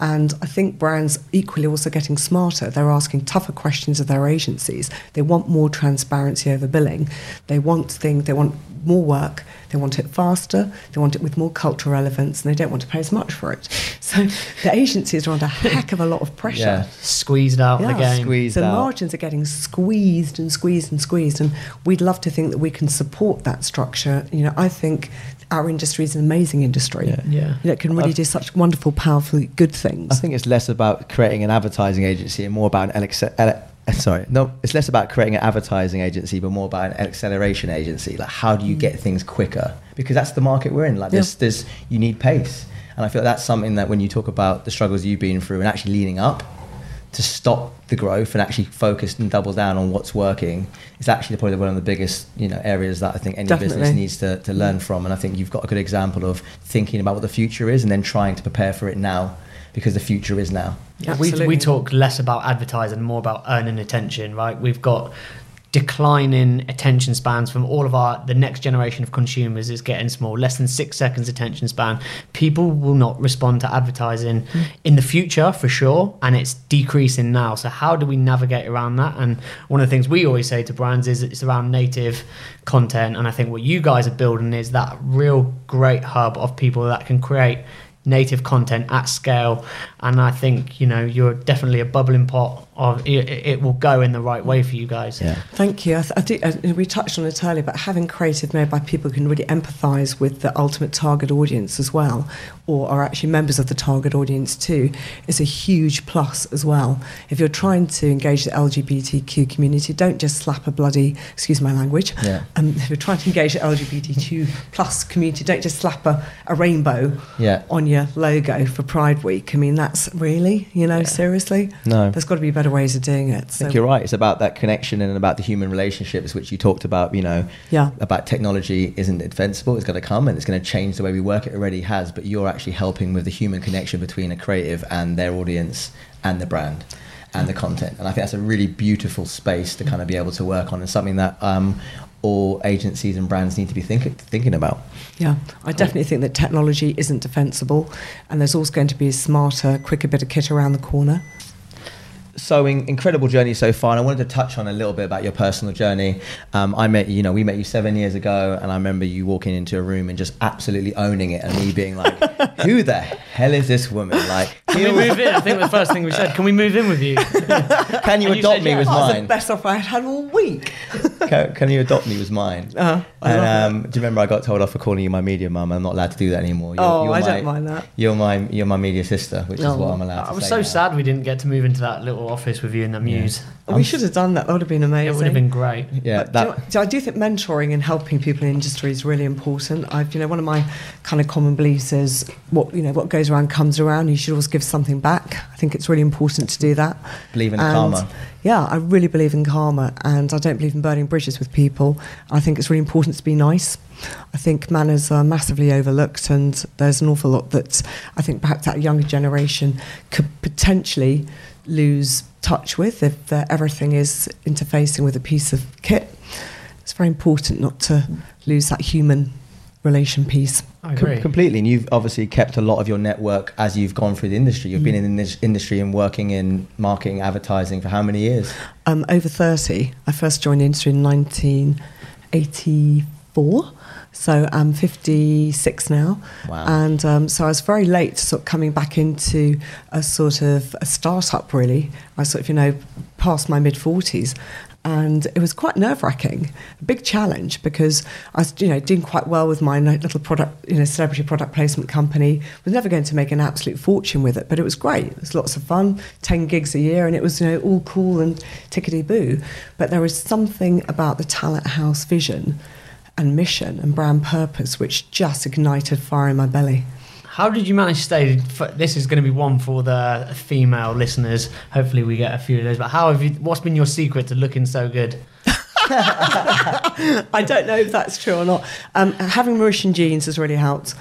And I think brands equally also getting smarter. They're asking tougher questions of their agencies. They want more transparency over billing. They want things, they want more work, they want it faster, they want it with more cultural relevance, and they don't want to pay as much for it. So the agencies are under a heck of a lot of pressure. Yeah. Squeezed out of the Yeah. game. Squeezed so out. margins are getting squeezed and squeezed and squeezed, and we'd love to think that we can support that structure. You know, I think our industry is an amazing industry. Yeah. Yeah. You know, it can really I've- do such wonderful, powerful, good things. I think it's less about creating an advertising agency and more about an alex- ele- uh, sorry, no, it's less about creating an advertising agency, but more about an acceleration agency. Like, how do you get things quicker? Because that's the market we're in. Like, there's, Yeah. there's, you need pace, and I feel that's something that when you talk about the struggles you've been through and actually leaning up to stop the growth and actually focus and double down on what's working, it's actually probably one of the biggest you know areas that I think any business needs to, to learn from. And I think you've got a good example of thinking about what the future is and then trying to prepare for it now because the future is now. We, we talk less about advertising, more about earning attention, right? We've got declining attention spans from all of our the next generation of consumers is getting small. Less than six seconds attention span. People will not respond to advertising hmm. in the future for sure and it's decreasing now. So how do we navigate around that? And one of the things we always say to brands is it's around native content. And i think what you guys are building is that real great hub of people that can create native content at scale and i think you know you're definitely a bubbling pot of it, it will go in the right way for you guys Yeah. Thank you. I, th- I do, uh, we touched on it earlier, but having creative made by people who can really empathise with the ultimate target audience as well, or are actually members of the target audience too, is a huge plus as well. If you're trying to engage the LGBTQ community, don't just slap a bloody, excuse my language, Yeah. um, if you're trying to engage the LGBTQ plus community, don't just slap a, a rainbow Yeah. on your logo for Pride Week. I mean, that's really, you know, seriously? No. There's got to be better ways of doing it. I think you're right. It's about that connection and about the human relationships, which you talked about. You know, Yeah. about technology isn't invincible. It's going to come and it's going to change the way we work. It already has, but you're actually helping with the human connection between a creative and their audience and the brand and the content. And I think that's a really beautiful space to kind of be able to work on, and something that um, all agencies and brands need to be thinking thinking about. Yeah, I definitely think that technology isn't defensible, and there's always going to be a smarter, quicker bit of kit around the corner. So in, incredible journey so far and i wanted to touch on a little bit about your personal journey um, i met you you know we met you seven years ago and i remember you walking into a room and just absolutely owning it and me being like who the hell is this woman like can we move in i think the first thing we said can we move in with you can you And you adopt said me yes. was That was mine the best offer I had had all week. can, can you adopt me was mine Uh-huh. And um, do you remember I got told off for calling you my media mum? I'm not allowed to do that anymore. You're, Oh, you're I my, don't mind that. You're my you're my media sister, which is Oh. what I'm allowed to i was say so now. sad we didn't get to move into that little office with you in the muse we should have done that. That would have been amazing. it would have been great Yeah, But do you know- do I do think mentoring and helping people in industry is really important. I've, you know, one of my kind of common beliefs is what you know what goes around comes around. You should always give give something back. I think it's really important to do that. Believe in And, karma. Yeah, I really believe in karma, and I don't believe in burning bridges with people. I think it's really important to be nice. I think manners are massively overlooked, and there's an awful lot that I think perhaps that younger generation could potentially lose touch with if uh, everything is interfacing with a piece of kit. It's very important not to lose that human relation piece. I Com- agree. completely. And you've obviously kept a lot of your network as you've gone through the industry. You've been in this industry and working in marketing, advertising for how many years? Um, over 30. I first joined the industry in 1984. So I'm 56 now. Wow. And um, so I was very late sort of coming back into a sort of a startup, really. I sort of, you know, past my mid 40s. And it was quite nerve wracking, a big challenge because I was, you know, doing quite well with my little product, you know, celebrity product placement company. Was never going to make an absolute fortune with it, but it was great. It was lots of fun, ten gigs a year, and it was, you know, all cool and tickety boo. But there was something about the Talenthouse vision and mission and brand purpose which just ignited fire in my belly. How did you manage to stay? This is going to be one for the female listeners. Hopefully, we get a few of those. But how have you? What's been your secret to looking so good? I don't know if that's true or not. Um, having Mauritian genes has really helped.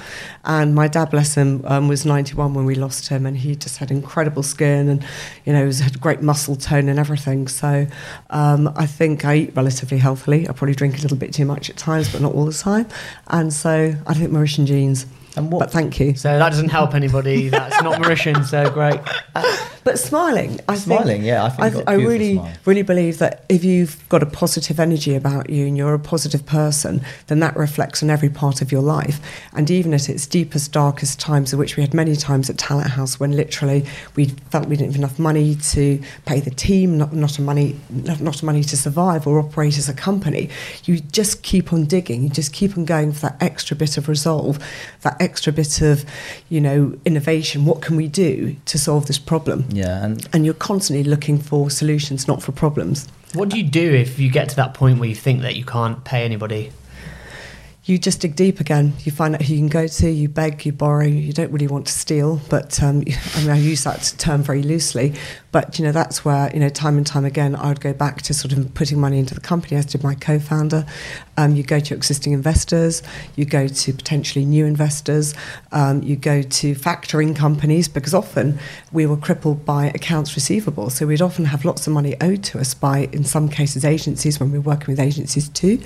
And my dad, bless him, um, was 91 when we lost him, and he just had incredible skin and, you know, was, had great muscle tone and everything. So um, I think I eat relatively healthily. I probably drink a little bit too much at times, but not all the time. And so I think Mauritian genes. And what- But thank you. So that doesn't help anybody. That's not Mauritian. So great. But smiling, I Smiling, think, yeah, I think I, you've got a I really, smile. really believe that if you've got a positive energy about you and you're a positive person, then that reflects on every part of your life. And even at its deepest, darkest times, of which we had many times at Talenthouse, when literally we felt we didn't have enough money to pay the team, not not a money, not, not money to survive or operate as a company, you just keep on digging. You just keep on going for that extra bit of resolve, that extra bit of, you know, innovation. What can we do to solve this problem? Yeah, and and you're constantly looking for solutions, not for problems. What do you do if you get to that point where you think that you can't pay anybody? You just dig deep again. You find out who you can go to. You beg, you borrow. You don't really want to steal, but um, I mean, I use that term very loosely. But you know, that's where you know, time and time again, I would go back to sort of putting money into the company, as did my co-founder. Um, you go to existing investors. You go to potentially new investors. Um, you go to factoring companies because often we were crippled by accounts receivable. So we'd often have lots of money owed to us by, in some cases, agencies when we we're working with agencies too.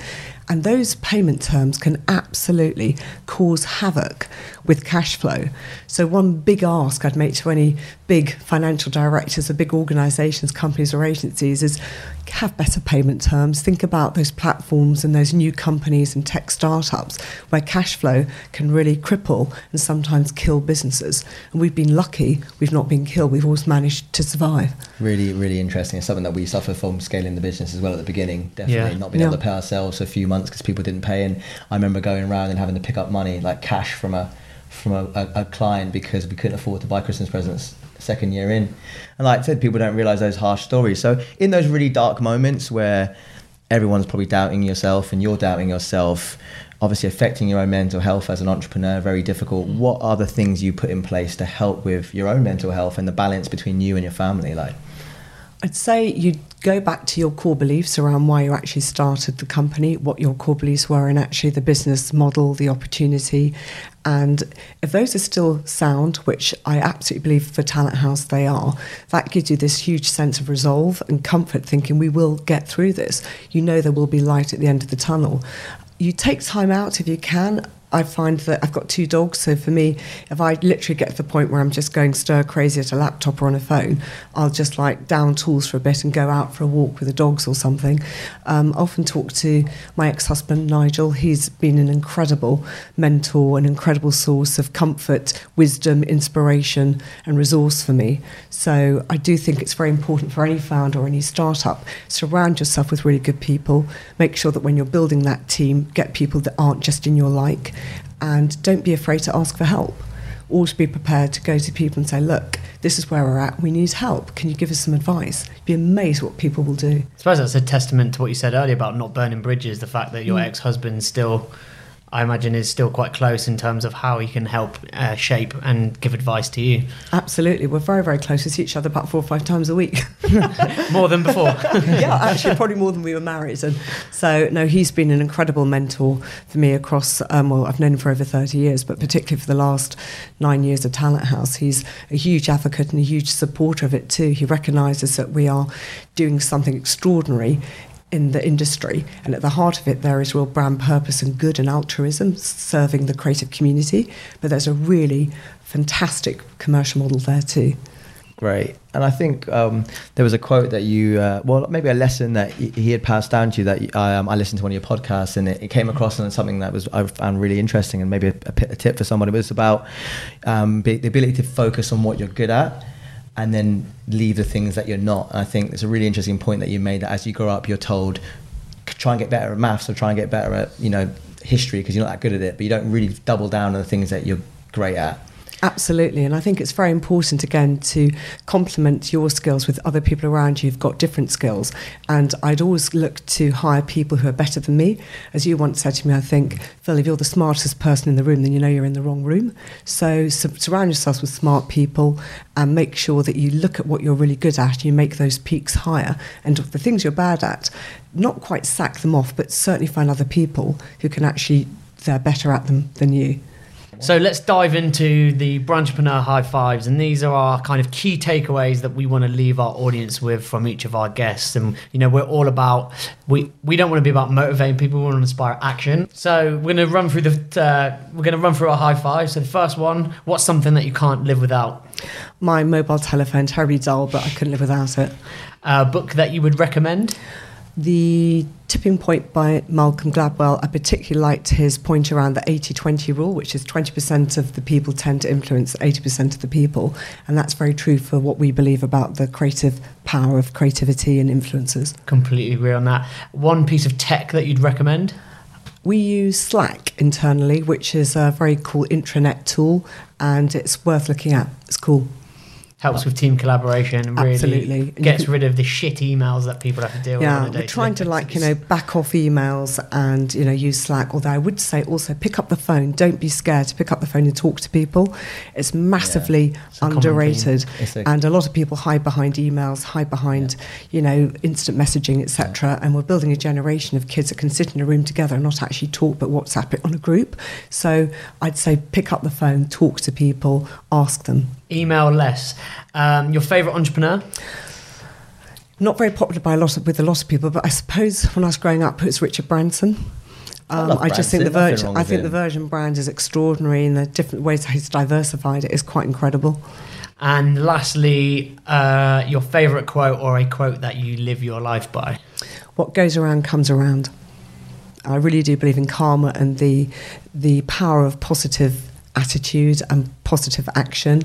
And those payment terms can absolutely cause havoc with cash flow. So, one big ask I'd make to any big financial directors of big organisations, companies, or agencies is have better payment terms. Think about those platforms and those new companies and tech startups where cash flow can really cripple and sometimes kill businesses. And we've been lucky, we've not been killed, we've always managed to survive. really, really interesting. It's something that we suffer from scaling the business as well at the beginning. Definitely Yeah. not being Yeah. able to pay ourselves for a few months because people didn't pay. And I remember going around and having to pick up money like cash from a from a, a, a client because we couldn't afford to buy Christmas presents second year in. And like I said, people don't realize those harsh stories. So in those really dark moments where everyone's probably doubting yourself and you're doubting yourself, obviously affecting your own mental health as an entrepreneur, very difficult. What are the things you put in place to help with your own mental health and the balance between you and your family? Like, I'd say you go back to your core beliefs around why you actually started the company, what your core beliefs were, and actually the business model, the opportunity. And if those are still sound, which I absolutely believe for Talenthouse they are, that gives you this huge sense of resolve and comfort thinking we will get through this. You know there will be light at the end of the tunnel. You take time out if you can. I find that I've got two dogs, so for me, if I literally get to the point where I'm just going stir crazy at a laptop or on a phone, I'll just like down tools for a bit and go out for a walk with the dogs or something. Um, I often talk to my ex husband, Nigel. He's been an incredible mentor, an incredible source of comfort, wisdom, inspiration, and resource for me. So I do think it's very important for any founder or any startup surround yourself with really good people. Make sure that when you're building that team, get people that aren't just in your like, and don't be afraid to ask for help. Always be prepared to go to people and say, "Look, this is where we're at. We need help. Can you give us some advice?" You'd be amazed what people will do. I suppose that's a testament to what you said earlier about not burning bridges. The fact that your Mm. ex-husband still, I imagine is still quite close in terms of how he can help uh, shape and give advice to you. Absolutely. We're very, very close. We see each other about four or five times a week. More than before. yeah, actually, probably more than we were married. And so, no, he's been an incredible mentor for me across, um, well, I've known him for over 30 years, but particularly for the last nine years of Talenthouse. He's a huge advocate and a huge supporter of it too. He recognises that we are doing something extraordinary in the industry. And at the heart of it, there is real brand purpose and good and altruism serving the creative community. But there's a really fantastic commercial model there too. Great. And I think um, there was a quote that you, uh, well, maybe a lesson that he had passed down to you that um, I listened to one of your podcasts and it, it came across and something that was I found really interesting and maybe a, a, tip for someone. It was about um, the ability to focus on what you're good at and then leave the things that you're not. And I think it's a really interesting point that you made that as you grow up, you're told try and get better at maths or try and get better at you know history because you're not that good at it, but you don't really double down on the things that you're great at. Absolutely, and I think it's very important again to complement your skills with other people around you who've got different skills. And I'd always look to hire people who are better than me. As you once said to me, I think, Phil, if you're the smartest person in the room, then you know you're in the wrong room. So su- surround yourselves with smart people and make sure that you look at what you're really good at, you make those peaks higher, and the things you're bad at, not quite sack them off, but certainly find other people who can actually they're better at them than you. So let's dive into the Brandtrepreneur High Fives, and these are our kind of key takeaways that we want to leave our audience with from each of our guests. And you know, we're all about we we don't want to be about motivating people; we want to inspire action. So we're going to run through the uh, we're going to run through our high five. So the first one: what's something that you can't live without? My mobile telephone, terribly dull, but I couldn't live without it. A book that you would recommend? The Tipping Point by Malcolm Gladwell, I particularly liked his point around the 80 20 rule, which is 20% of the people tend to influence 80% of the people. And that's very true for what we believe about the creative power of creativity and influences. Completely agree on that. One piece of tech that you'd recommend? We use Slack internally, which is a very cool intranet tool, and it's worth looking at. It's cool. Helps with team collaboration and really Absolutely. Gets rid of the shit emails that people have to deal with. on Yeah, we're trying to like you know back off emails and you know use Slack. Although I would say also pick up the phone. Don't be scared to pick up the phone and talk to people. It's massively It's underrated, a- and a lot of people hide behind emails, hide behind you know instant messaging, etc. And we're building a generation of kids that can sit in a room together and not actually talk, but WhatsApp it on a group. So I'd say pick up the phone, talk to people, ask them. Email less. Um, your favorite entrepreneur? not very popular by a lot of, with a lot of people, but I suppose when I was growing up, it was Richard Branson. Um, love I just think the Virgin, I with think the. Virgin brand is extraordinary, and the different ways he's diversified it is quite incredible. And lastly, uh, your favorite quote or a quote that you live your life by? What goes around comes around. I really do believe in karma and the the power of positive attitude and positive action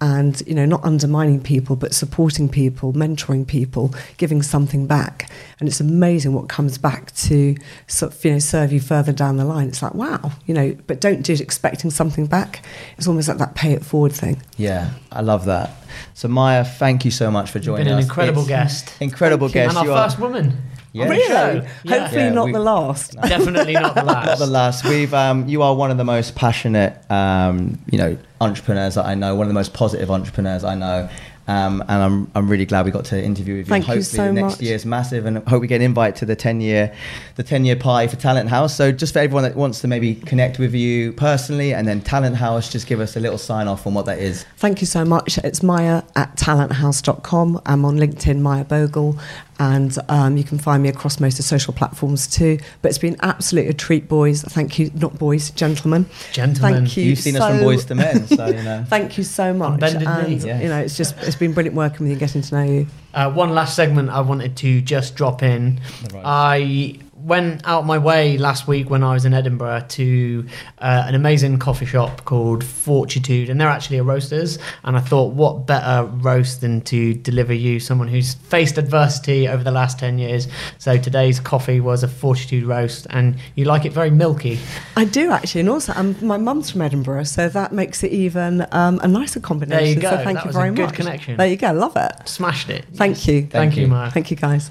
and you know not undermining people but supporting people mentoring people giving something back and it's amazing what comes back to sort of, you know serve you further down the line it's like wow you know but don't do it expecting something back it's almost like that pay it forward thing Yeah, I love that. So Maya, thank you so much for joining Been an us. incredible It's- guest. Incredible guest. and our you are- first woman. Yeah. really show. Yeah. hopefully Yeah, not we- the last Definitely not the last. Not the last. We've um, you are one of the most passionate, um, you know, entrepreneurs that I know. One of the most positive entrepreneurs I know. Um, and I'm, I'm really glad we got to interview with you. Thank you Hopefully so the next much. year is massive, and I hope we get an invite to the 10 year, the 10 year party for Talenthouse. So just for everyone that wants to maybe connect with you personally, and then Talenthouse, just give us a little sign off on what that is. Thank you so much. It's Maya at talenthouse.com. I'm on LinkedIn, Maya Bogle, and um, you can find me across most of social platforms too. But it's been absolutely a treat, boys. Thank you, not boys, gentlemen. Gentlemen. Thank you. You've seen us from so- boys to men, so you know. Thank you so much. bended knee, and yes. you know, it's just it's been brilliant working with you, and getting to know you. Uh, one last segment I wanted to just drop in. I went out my way last week when I was in Edinburgh to uh, an amazing coffee shop called Fortitude, and they're actually a roasters. And I thought, what better roast than to deliver you someone who's faced adversity over the last 10 years? So today's coffee was a Fortitude roast, and you like it very milky. I do actually, and also um, my mum's from Edinburgh, so that makes it even um, a nicer combination. go. So thank That you was a very good much. connection. There you go. Love it. Smashed it. Thank you. Thank, Thank you, you. Mark. Thank you, guys.